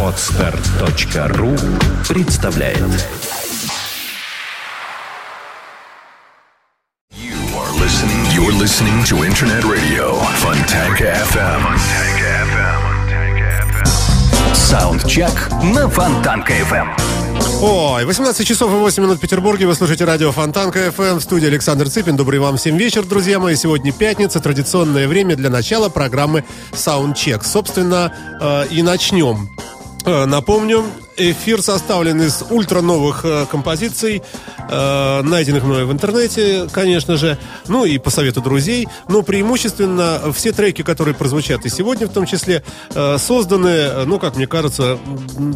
Отстар.ру представляет You are listening. You're listening to Internet Radio Fontanka FM. Fontanka FM. Саундчек на Фонтанка FM. Ой, 18 часов и 8 минут в Петербурге. Вы слушаете радио Фонтанка FM в студии Александр Цыпин. Добрый вам всем вечер, друзья мои. Сегодня пятница, традиционное время для начала программы Soundcheck. Собственно, э, и начнем. Э, Напомню, эфир составлен из ультра новых э, композиций, э, найденных мной в интернете, конечно же, ну и по совету друзей. Но преимущественно все треки, которые прозвучат и сегодня в том числе, э, созданы, ну, как мне кажется,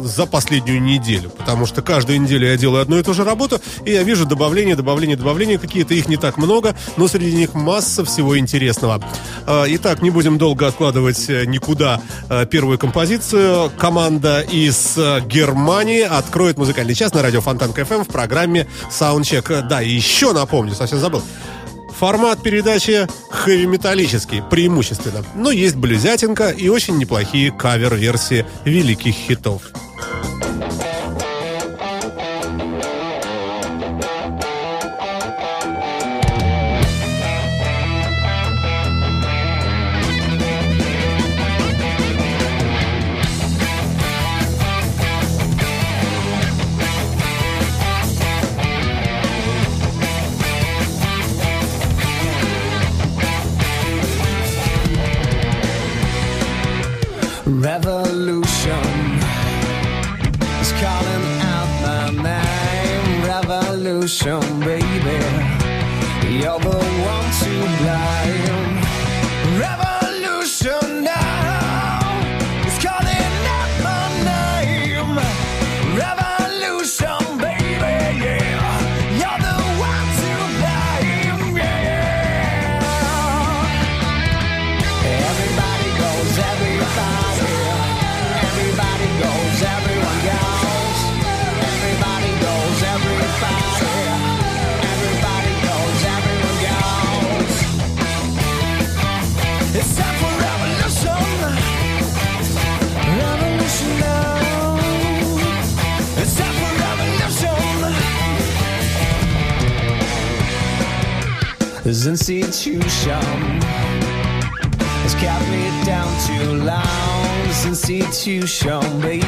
за последнюю неделю. Потому что каждую неделю я делаю одну и ту же работу, и я вижу добавления, добавления, добавления. Какие-то их не так много, но среди них масса всего интересного. Итак, не будем долго откладывать никуда первую композицию. Команда из э, Германии откроет музыкальный час на радио Фонтанка FM в программе. Э, Да, и еще напомню, совсем забыл. Формат передачи хэви-металлический, преимущественно. Но есть блюзятинка и очень неплохие кавер-версии великих хитов. Revolution is calling out my name. Revolution, baby. You're the one to blame. This institution has kept me down too. This institution, baby,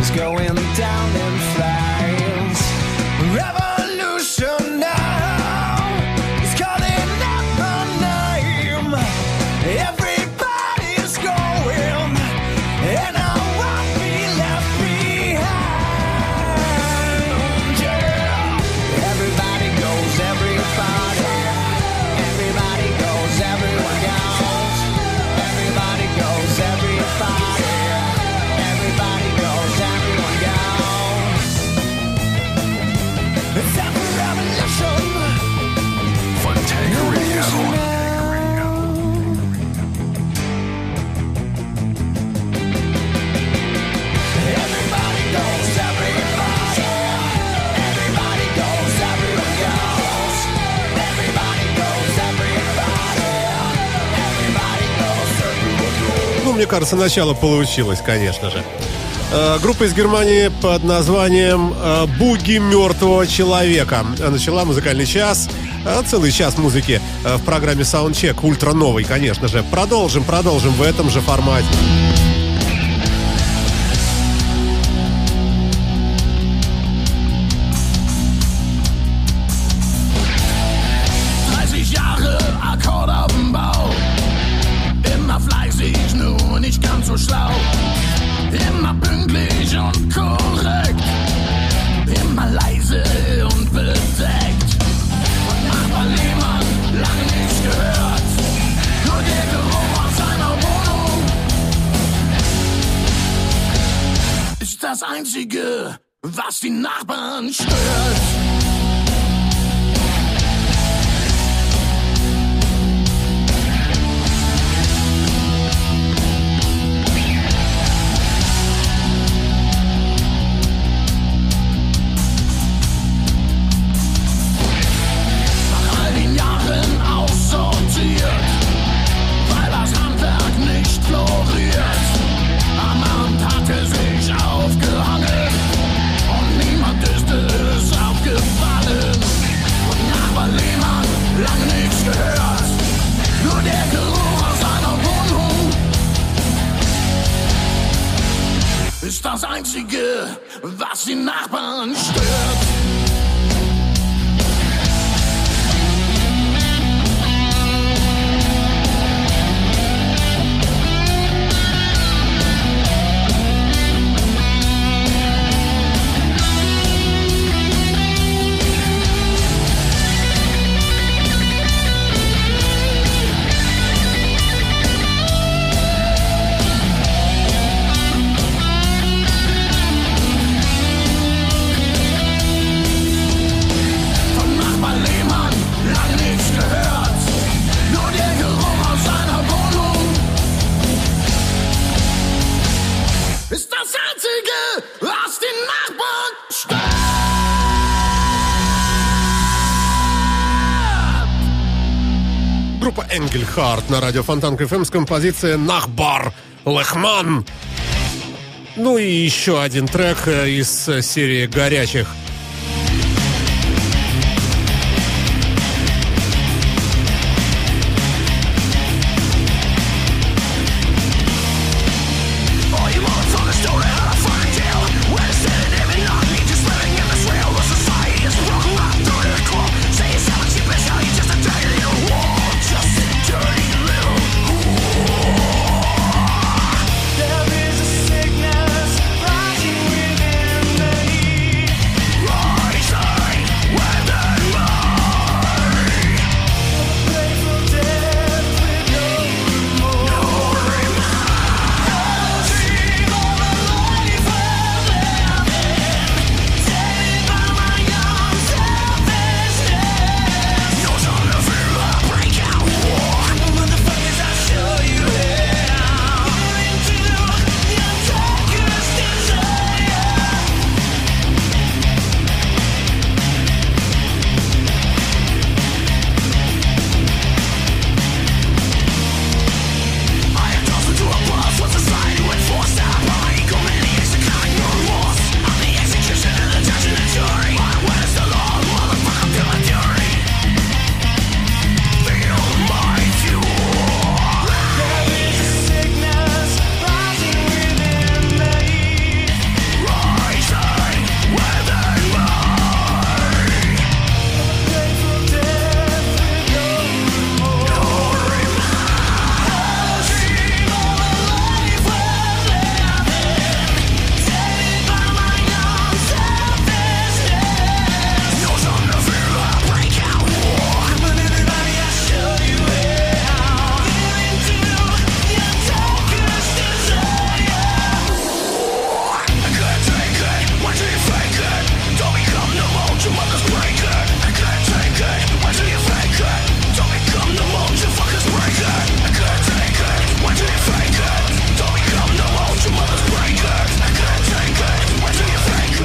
is going down кажется, начало получилось, конечно же. Э, Группа из Германии под названием э, «Буги мертвого человека» начала музыкальный час, э, целый час музыки э, в программе Soundcheck, ультра новый, конечно же. Продолжим, продолжим в этом же формате. На радио Фонтан КФМ с композицией «Нахбар Лехман». Ну и еще один трек э, из э, серии «Горячих».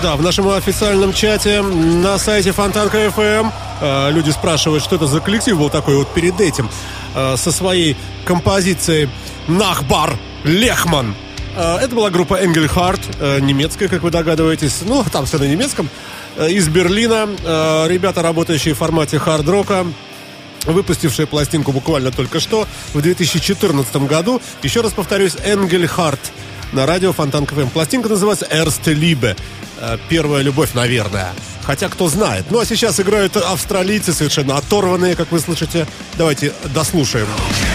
Да, в нашем официальном чате на сайте Фонтанка ФМ э, люди спрашивают, что это за коллектив был такой вот перед этим э, со своей композицией «Нахбар Лехман». Э, это была группа э, немецкая, как вы догадываетесь. Ну, там все на немецком. Из Берлина. Ребята, работающие в формате хард-рока выпустившие пластинку буквально только что в 2014 году. Еще раз повторюсь, Энгельхарт на радио Фонтан КФМ. Пластинка называется «Erste Liebe». Э, Первая любовь, наверное. Хотя кто знает. Ну а сейчас играют австралийцы, совершенно оторванные, как вы слышите. Давайте дослушаем. Dreams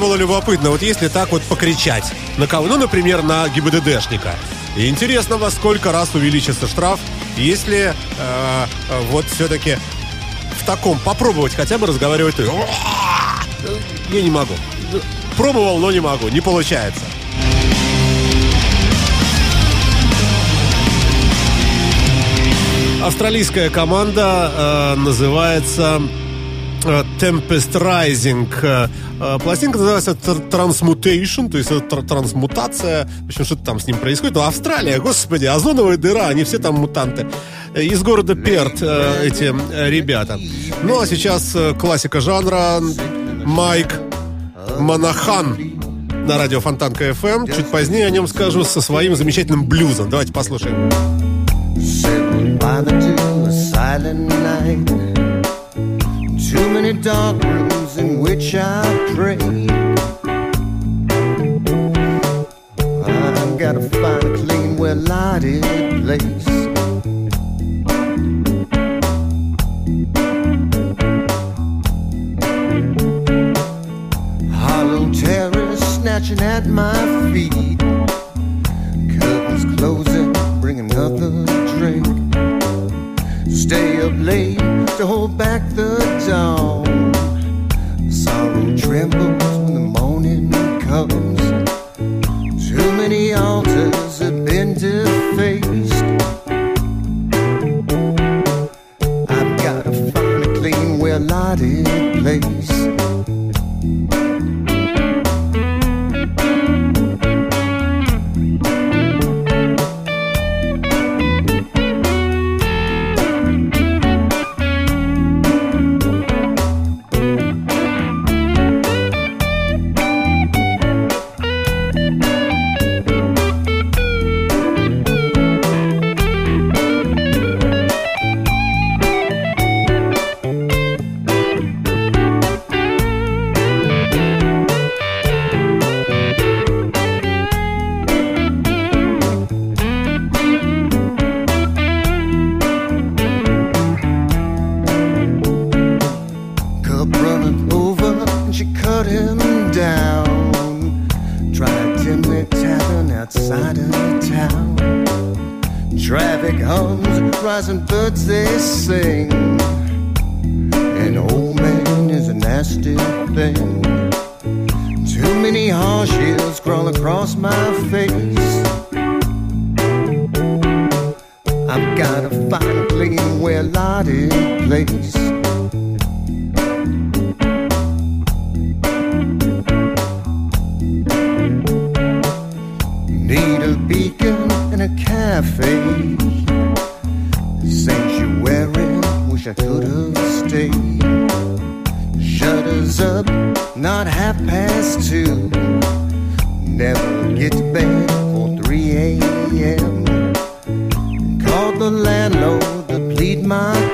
было любопытно, вот если так вот покричать на кого, ну, например, на ГИБДДшника. И интересно, во сколько раз увеличится штраф, если э, э, вот все-таки в таком попробовать хотя бы разговаривать. Я не могу. Пробовал, но не могу. Не получается. Австралийская команда э, называется Tempest Rising. Э, э, Пластинка называется Tr- Transmutation, то есть это тр- трансмутация. В общем, что-то там с ним происходит. Ну, Австралия, господи, озоновая дыра, они все там мутанты. Э, Из города Перт э, эти э, ребята. Ну, а сейчас э, классика жанра Майк Монахан на радио Фонтанка FM. Чуть позднее о нем скажу со своим замечательным блюзом. Давайте послушаем. Sitting by the silent night. Too many dark rooms in which I pray. I've got to find a clean, well lighted place. Hollow terrors snatching at my feet. Curtains closing, bring another drink. Stay up late to hold back the stone.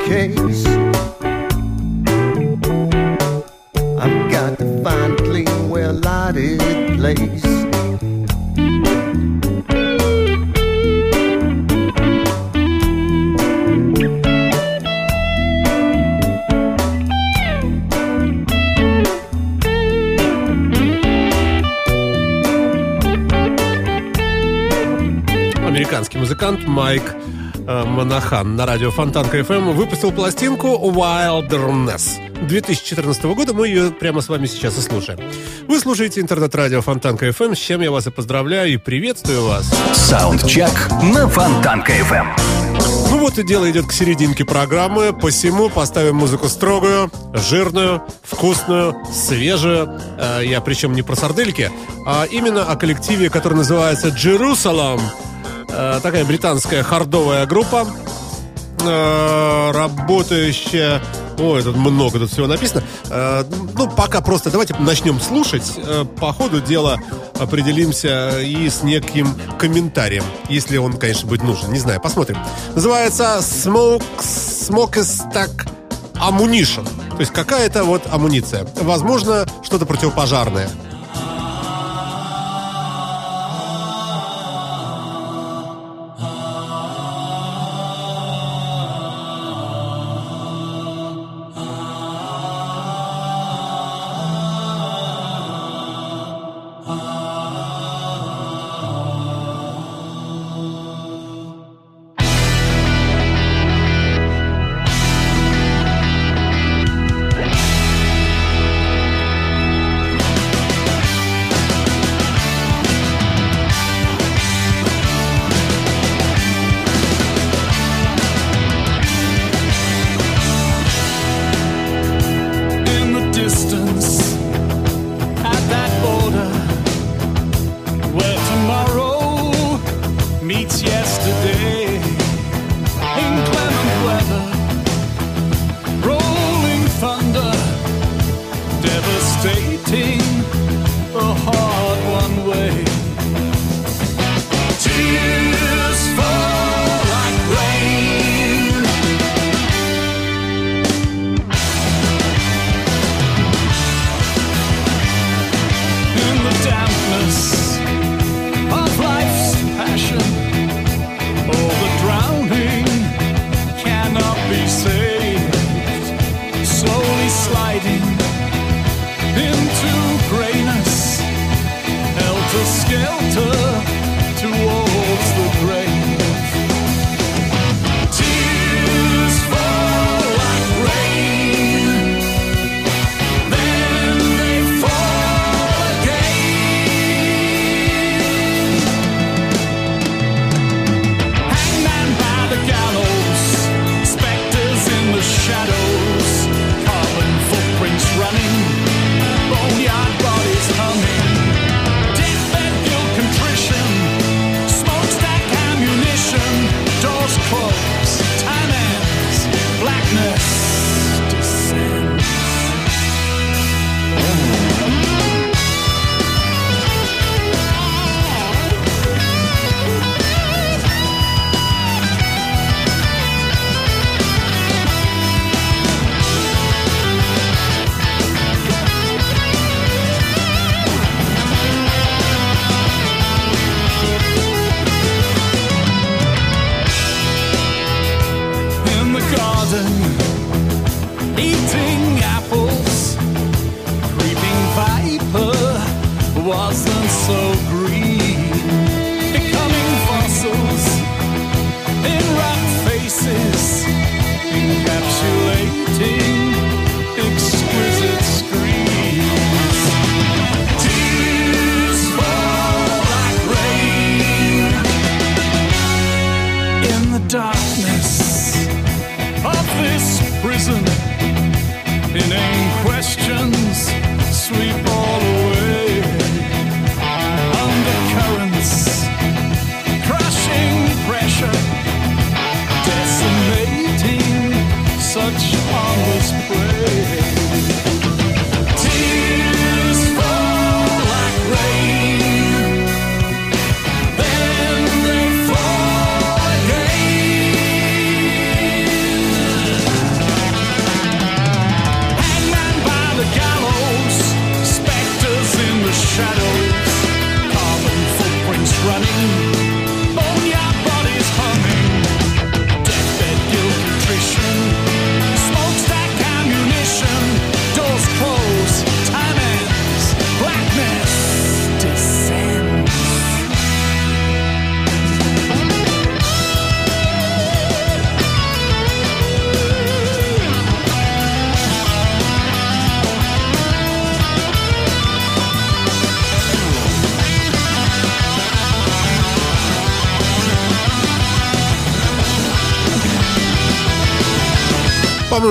Case. Монахан на радио Фонтанка FM выпустил пластинку Wilderness 2014 года. Мы ее прямо с вами сейчас и слушаем. Вы слушаете интернет-радио Фонтанка FM, с чем я вас и поздравляю и приветствую вас. Саундчек на Фонтанка FM. Ну вот и дело идет к серединке программы, посему поставим музыку строгую, жирную, вкусную, свежую. Э, я причем не про сардельки, а именно о коллективе, который называется Jerusalem. Э, такая британская хардовая группа, э, работающая... Ой, тут много тут всего написано. Э, ну, пока просто давайте начнем слушать. По ходу дела определимся и с неким комментарием, если он, конечно, будет нужен. Не знаю, посмотрим. Называется Smoke, Smokestack Ammunition. То есть какая-то вот амуниция. Возможно, что-то противопожарное.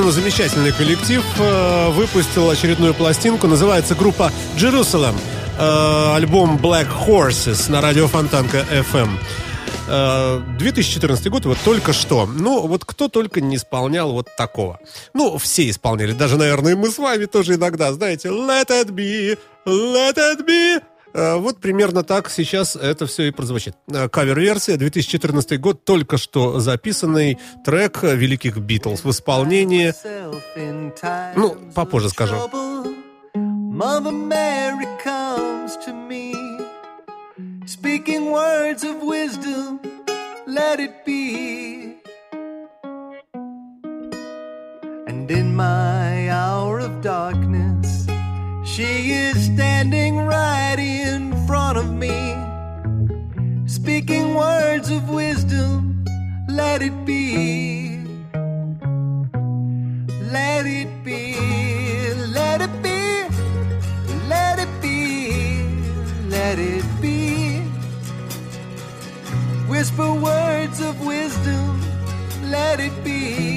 По-моему, замечательный коллектив э, выпустил очередную пластинку. Называется группа Jerusalem. Э, альбом Black Horses на радио Фонтанка FM. Э, 2014 год, вот только что. Ну, вот кто только не исполнял вот такого. Ну, все исполняли. Даже, наверное, мы с вами тоже иногда, знаете, Let it be, let it be. Э, Вот примерно так сейчас это все и прозвучит. Э, Кавер-версия, 2014 год, только что записанный трек великих Битлз в исполнении... Ну, попозже скажу. Mother Mary comes to me, speaking words of wisdom, let it be. And in my hour of darkness, she is standing right in front of me, speaking words of wisdom, let it be. Let it be, let it be, let it be, let it be. Whisper words of wisdom, let it be.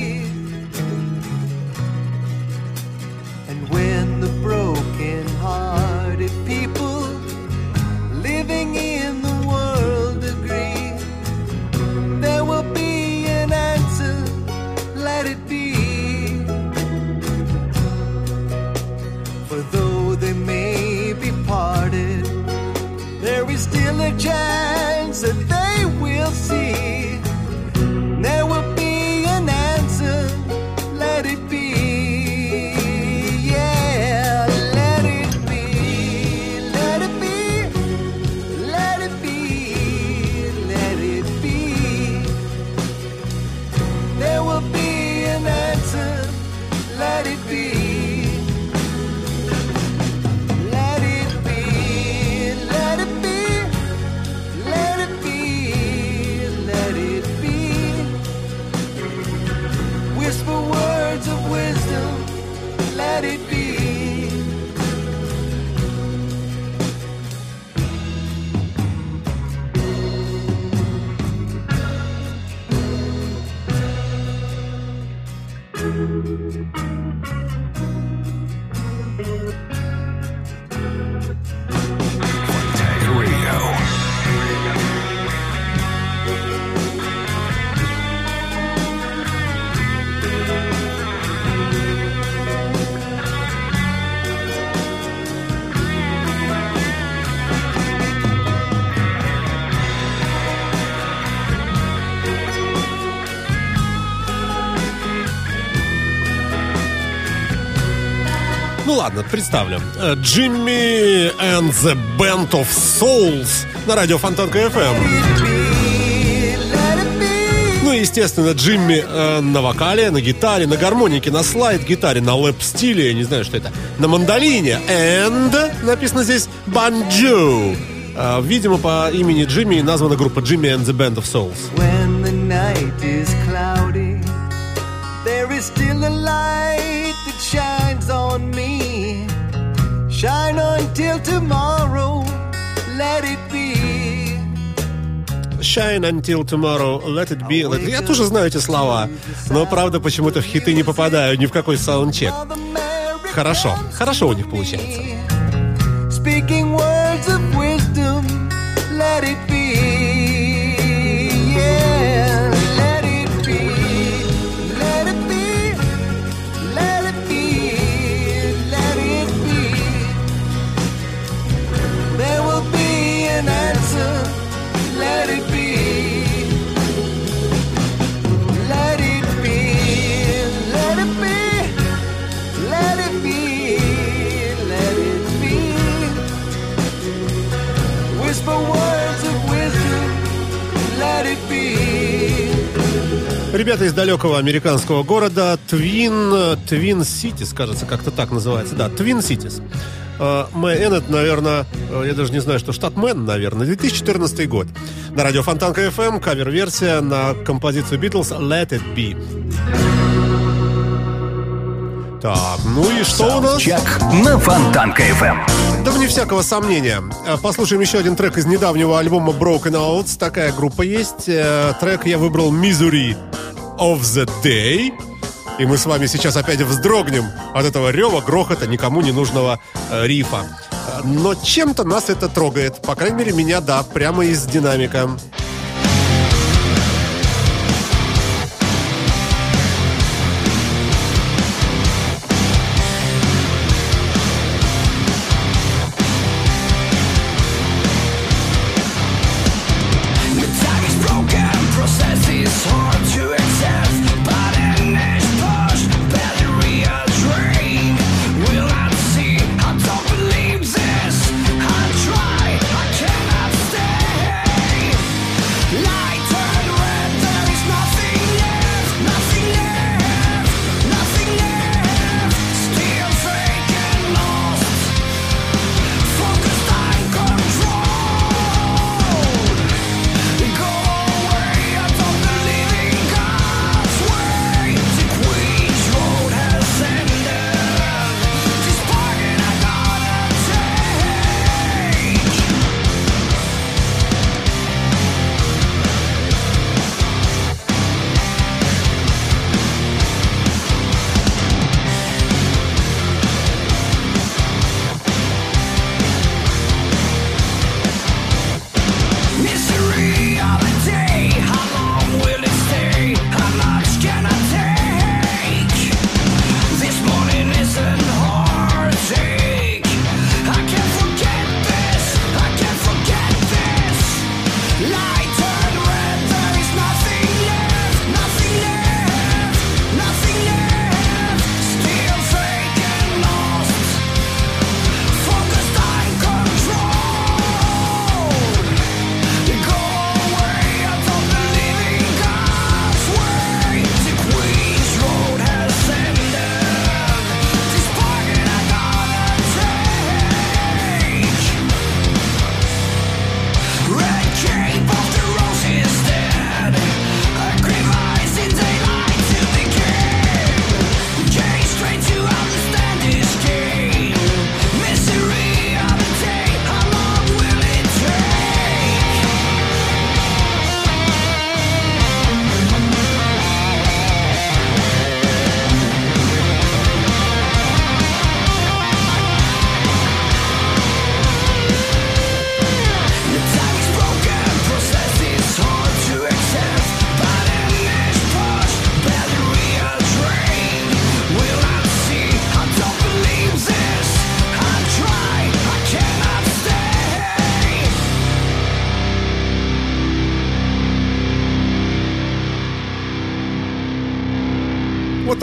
ладно, представлю. Э, Джимми and the Band of Souls на радио Фонтанка FM. Ну и, естественно, Джимми э, на вокале, на гитаре, на гармонике, на слайд-гитаре, на лэп-стиле, я не знаю, что это, на мандолине. And написано здесь банджо. Э, видимо, по имени Джимми названа группа Джимми and the Band of Souls. When the night is Shine until tomorrow, let it be. Let Я тоже знаю эти слова, но правда почему-то в хиты не попадаю, ни в какой саундчек. Хорошо, хорошо у них получается. Ребята из далекого американского города Твин, Твин Ситис, кажется, как-то так называется. Да, Твин Ситис. Мэй Эннет, наверное, э, я даже не знаю, что штат Мэн, наверное, 2014 год. На радио Фонтанка FM кавер-версия на композицию Beatles Let It Be. Так, ну и что у нас? Чек на Фонтанка FM. Да вне всякого сомнения. Э, Послушаем еще один трек из недавнего альбома Broken Outs. Такая группа есть. Э, Трек я выбрал Misery of the Day. И мы с вами сейчас опять вздрогнем от этого рева, грохота, никому не нужного э, рифа. Э, Но чем-то нас это трогает. По крайней мере, меня, да, прямо из динамика.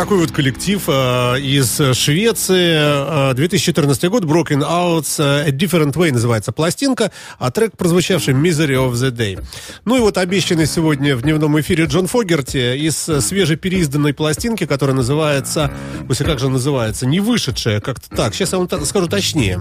Такой вот коллектив э, из Швеции. Э, 2014 год, Broken Outs, э, A Different Way называется пластинка, а трек, прозвучавший Misery of the Day. Ну и вот обещанный сегодня в дневном эфире Джон Фогерти из э, свежепереизданной пластинки, которая называется, после как же называется, не вышедшая, как-то так. Сейчас я вам скажу точнее.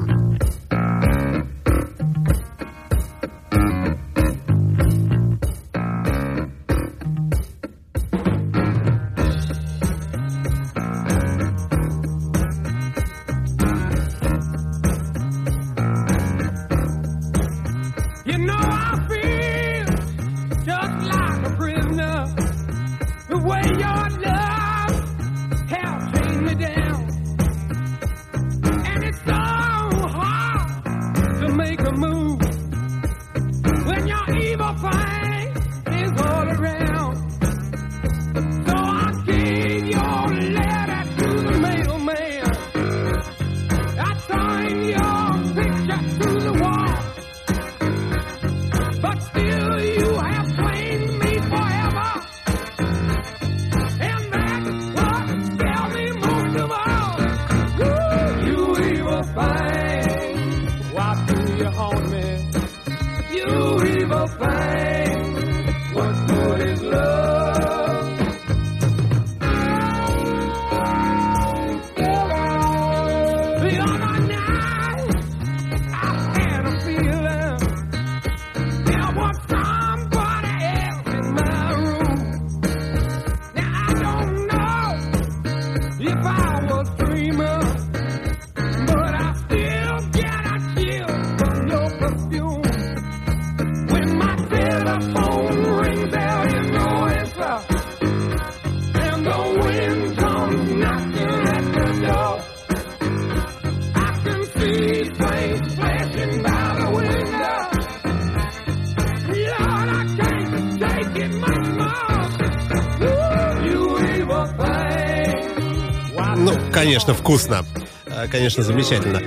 Конечно, вкусно. Э, Конечно, замечательно.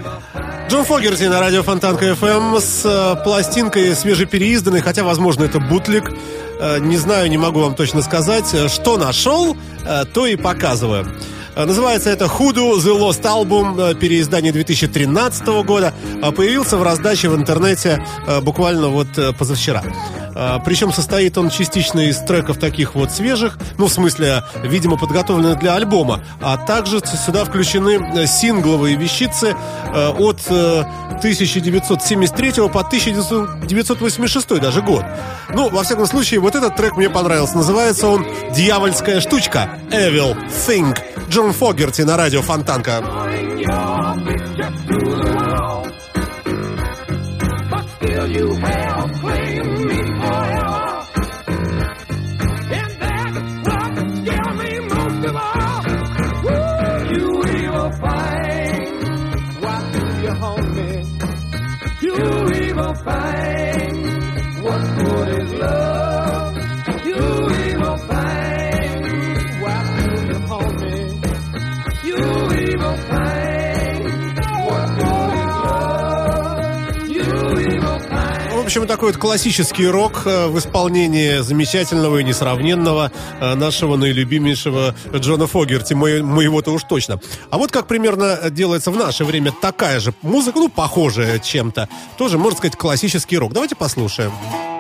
Джон Фогерти на радио Фонтанка FM с э, пластинкой свежепереизданной, хотя, возможно, это бутлик. Э, Не знаю, не могу вам точно сказать. Э, Что нашел, то и показываю. Называется это «Худу The Lost Album», переиздание 2013 года. Э, Появился в раздаче в интернете буквально вот позавчера. Э, Причем состоит он частично из треков таких вот свежих, ну, в смысле, видимо, подготовленных для альбома, а также сюда включены э, сингловые вещицы э, от э, 1973 по 1986 даже год. Ну, во всяком случае, вот этот трек мне понравился. Называется он «Дьявольская штучка» Evil Thing. Джон Фогерти на радио Фонтанка. you have общем, такой вот классический рок э, в исполнении замечательного и несравненного э, нашего наилюбимейшего Джона Фогерти, мо- моего-то уж точно. А вот как примерно делается в наше время такая же музыка, ну, похожая чем-то. Тоже, можно сказать, классический рок. Давайте послушаем. I've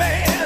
man,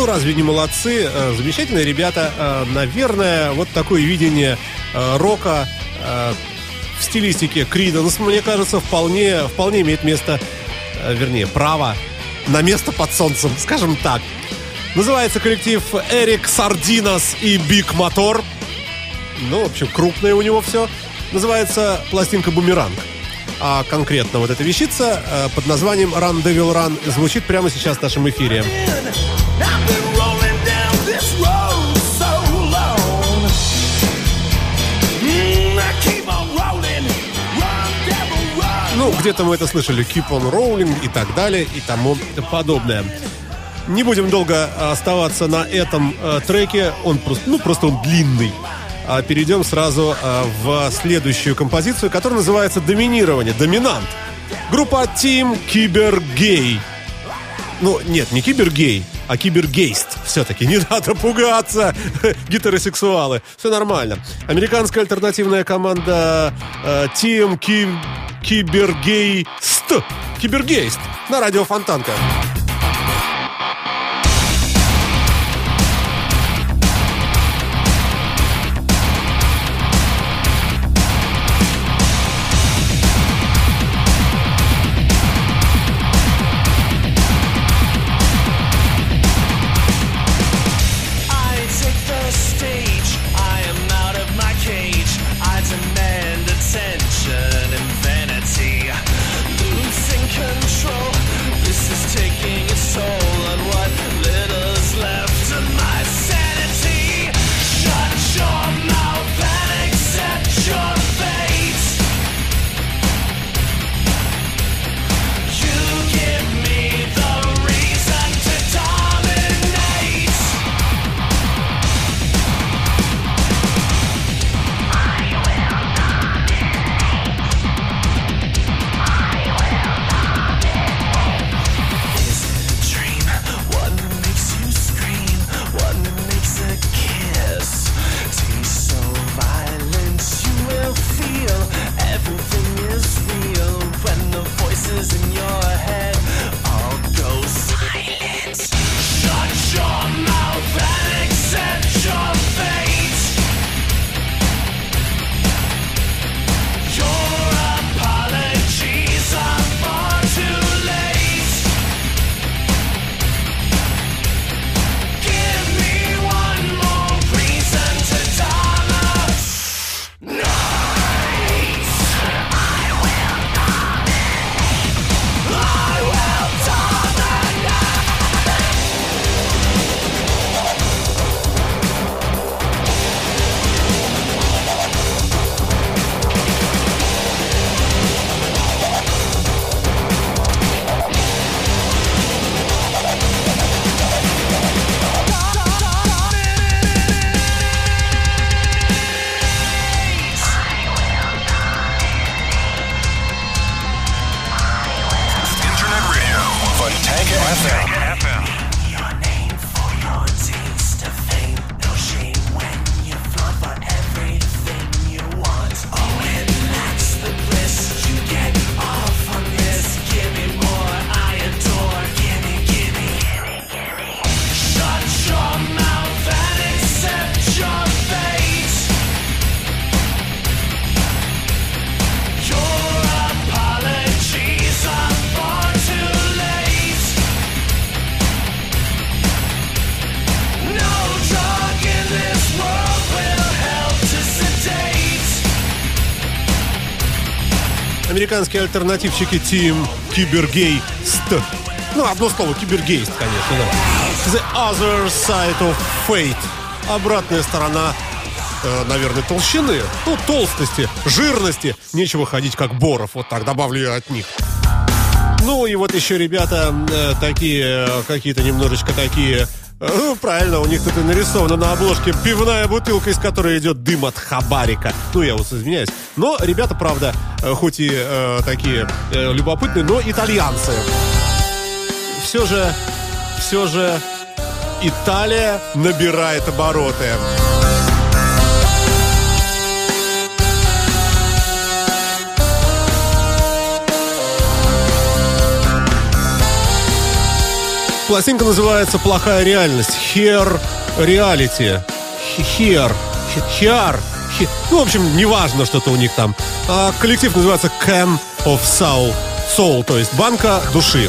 Ну, разве не молодцы? Э, Замечательные ребята. Э, Наверное, вот такое видение э, рока в стилистике Криденс, мне кажется, вполне, вполне имеет место, вернее, право на место под солнцем, скажем так. Называется коллектив Эрик Сардинас и Биг Мотор. Ну, в общем, крупное у него все. Называется пластинка «Бумеранг». А конкретно вот эта вещица под названием «Run Devil Run» звучит прямо сейчас в нашем эфире. Ну, где-то мы это слышали. Keep on rolling и так далее и тому подобное. Не будем долго оставаться на этом э, треке. Он просто, ну, просто он длинный. А перейдем сразу э, в следующую композицию, которая называется «Доминирование», «Доминант». Группа Team Кибергей. Ну, нет, не кибергей, а кибергейст. Все-таки не надо пугаться, гетеросексуалы. Все нормально. Американская альтернативная команда э, Team Ки- Кибергейст. Кибергейст. На радио Фонтанка. Американские альтернативщики Team Кибергейст. Ну, одно слово, кибергейст, конечно, да. The Other Side of Fate. Обратная сторона, э, наверное, толщины. Ну, толстости, жирности. Нечего ходить как Боров. Вот так добавлю я от них. Ну и вот еще ребята э, такие, э, какие-то немножечко такие... Ну, правильно, у них тут и нарисовано на обложке пивная бутылка, из которой идет дым от хабарика. Ну, я вот извиняюсь. Но ребята, правда, э, хоть и э, такие э, любопытные, но итальянцы. Все же, все же Италия набирает обороты. Пластинка называется «Плохая реальность». Here Reality. Here. Here. He- Ну, в общем, неважно, что-то у них там. А коллектив называется Can of Soul. Soul, то есть банка души.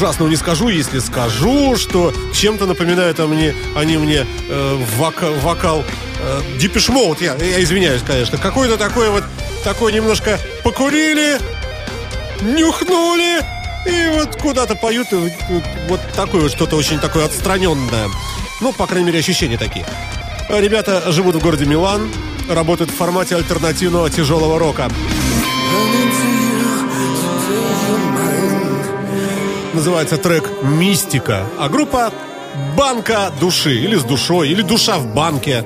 Ужасного не скажу, если скажу, что чем-то напоминают они они мне э, вока- вокал э, Depeche я, я извиняюсь, конечно. Какой-то такой вот, такой немножко покурили, нюхнули, и вот куда-то поют, и вот, такое вот что-то очень такое отстраненное. Ну, по крайней мере, ощущения такие. Ребята живут в городе Милан, работают в формате альтернативного тяжелого рока. Называется трек «Мистика», а группа «Банка души» или «С душой», или «Душа в банке».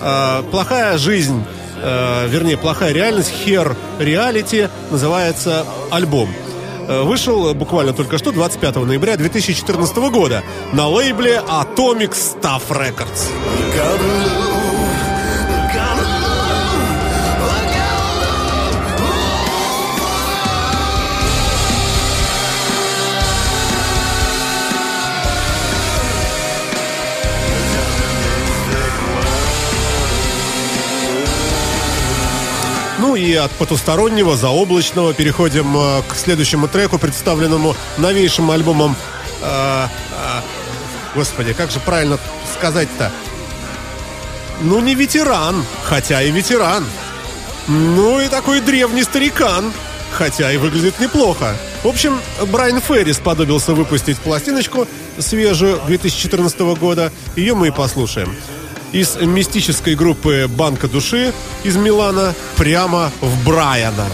А, плохая жизнь, э, вернее, плохая реальность, «Хер Реалити» называется альбом. Э, Вышел буквально только что, 25 ноября 2014 года, на лейбле Atomic Staff Records. И от потустороннего, заоблачного переходим э, к следующему треку, представленному новейшим альбомом. э, э, господи, как же правильно сказать-то? Ну, не ветеран, хотя и ветеран. Ну и такой древний старикан, хотя и выглядит неплохо. В общем, Брайан Ферри сподобился выпустить пластиночку свежую 2014 года. Ее мы и послушаем. Из мистической группы «Банка души» из Милана прямо в Брайана.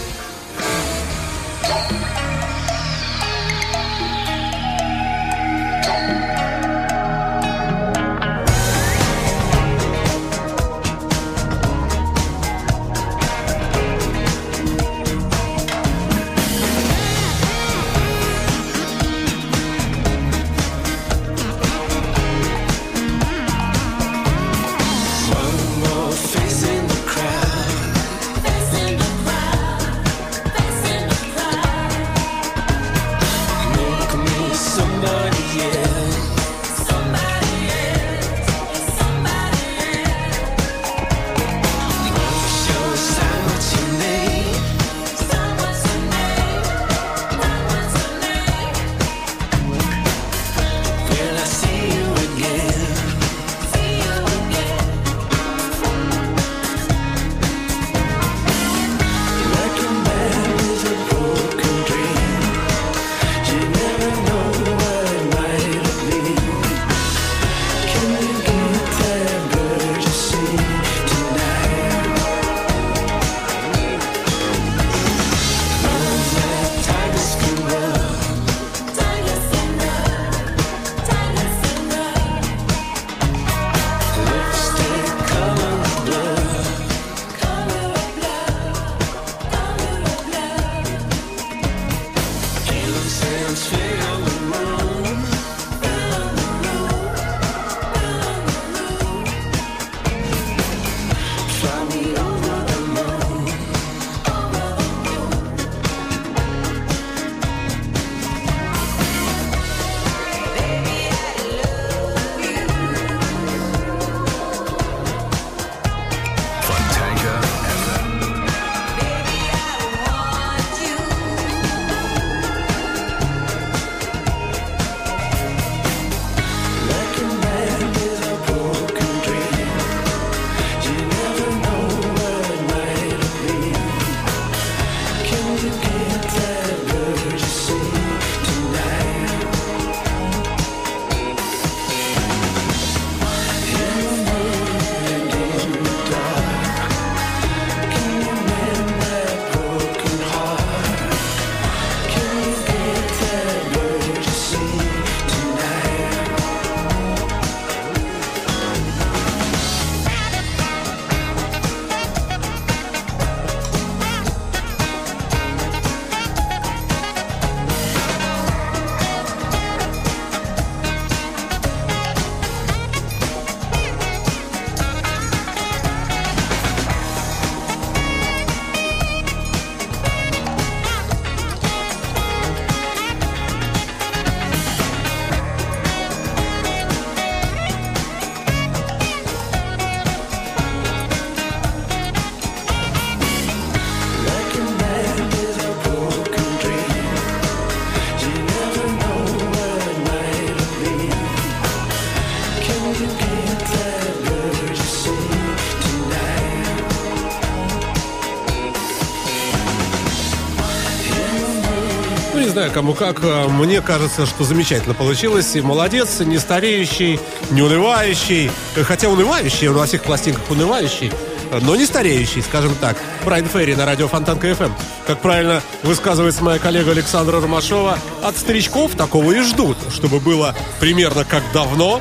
Кому как. а Мне кажется, что замечательно получилось. И молодец, не стареющий, не унывающий. Хотя унывающий, он во всех пластинках унывающий, но не стареющий, скажем так. Брайан Ферри на радио Фонтанка ФМ. Как правильно высказывается моя коллега Александра Ромашова, от старичков такого и ждут, чтобы было примерно как давно,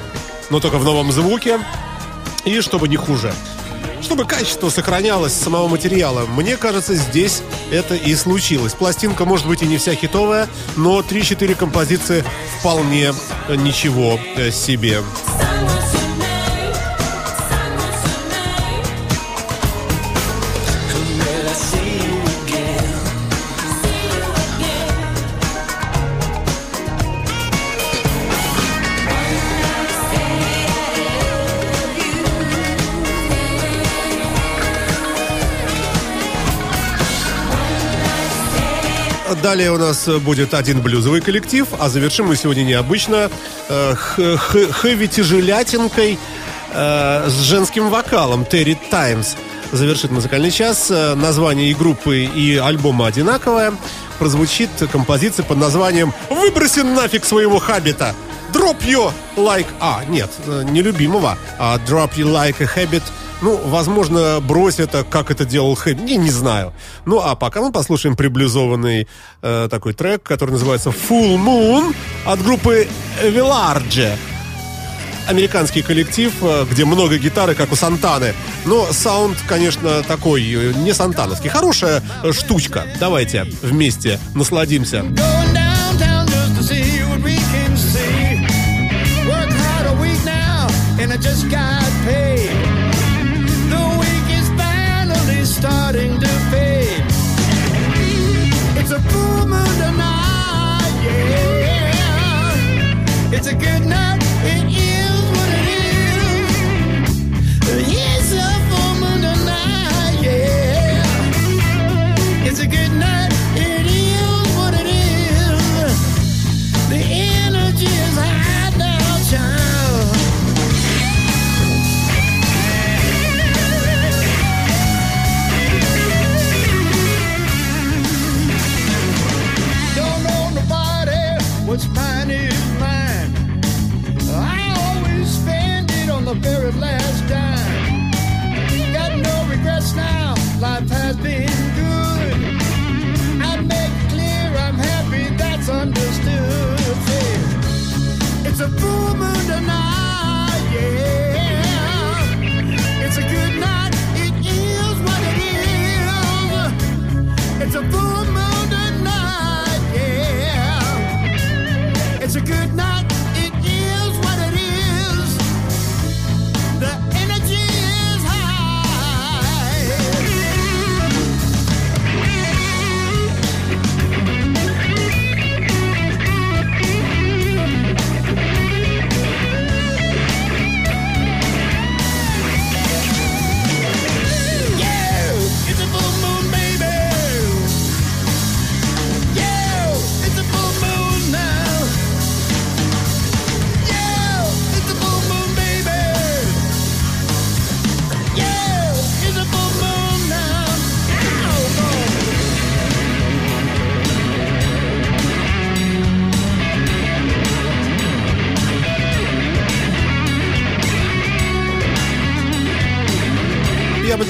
но только в новом звуке, и чтобы не хуже. Чтобы качество сохранялось самого материала. Мне кажется, здесь это и случилось. Пластинка может быть и не вся хитовая, но 3-4 композиции вполне ничего э, себе. Далее у нас будет один блюзовый коллектив, а завершим мы сегодня необычно э, х- х- хэви-тяжелятинкой э, с женским вокалом Терри Таймс. Завершит музыкальный час. Э, Название и группы, и альбома одинаковое. Прозвучит композиция под названием «Выброси нафиг своего хабита». Drop you like... А, нет, не любимого, а drop you like a habit – ну, возможно, брось это, как это делал Хэб, не, не знаю. Ну, а пока мы послушаем приблизованный э, такой трек, который называется Full Moon от группы Velarge. Американский коллектив, э, где много гитары, как у Сантаны. Но саунд, конечно, такой, э, не сантановский. Хорошая э, штучка. Давайте вместе насладимся. Just got paid. A full moon tonight, yeah. It's a good night, it is what it is. It's a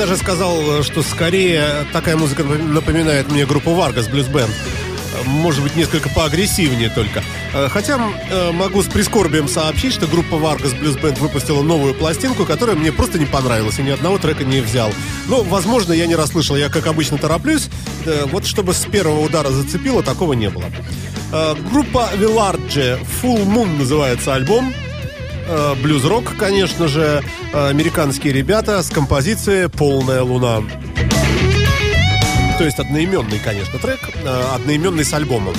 даже сказал, что скорее такая музыка напоминает мне группу Варгас Блюз Бенд. Может быть, несколько поагрессивнее только. Э, Хотя э, могу с прискорбием сообщить, что группа Vargas Blues Band выпустила новую пластинку, которая мне просто не понравилась, и ни одного трека не взял. Ну, возможно, я не расслышал, я, как обычно, тороплюсь. Э, Вот чтобы с первого удара зацепило, такого не было. Группа Velarge Full Moon называется альбом. Э, Блюз-рок, конечно же, э, американские ребята с композицией «Полная луна». То есть одноименный, конечно, трек, э, одноименный с альбомом.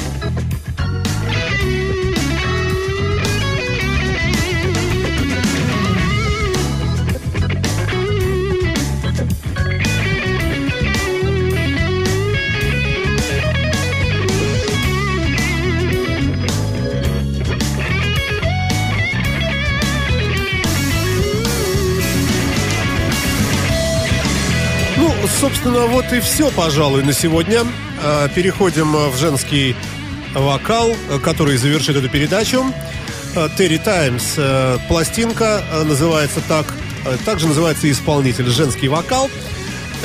Собственно, вот и все, пожалуй, на сегодня. Э, Переходим в женский вокал, э, который завершит эту передачу. Терри Таймс. э, Пластинка э, называется так. Также называется исполнитель «Женский вокал»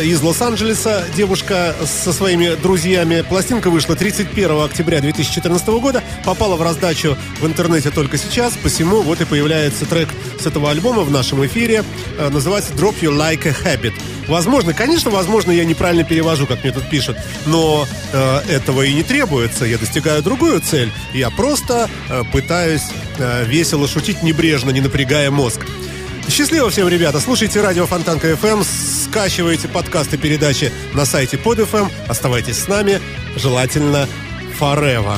из Лос-Анджелеса. Девушка со своими друзьями. Пластинка вышла 31 октября 2014 года. Попала в раздачу в интернете только сейчас. Посему вот и появляется трек с этого альбома в нашем эфире. Э, Называется «Drop You Like a Habit». Возможно, конечно, возможно, я неправильно перевожу, как мне тут пишут, но э, этого и не требуется. Я достигаю другую цель. Я просто э, пытаюсь э, весело шутить небрежно, не напрягая мозг. Счастливо всем, ребята. Слушайте радио Фонтанка FM, скачивайте подкасты передачи на сайте под FM. Оставайтесь с нами, желательно forever.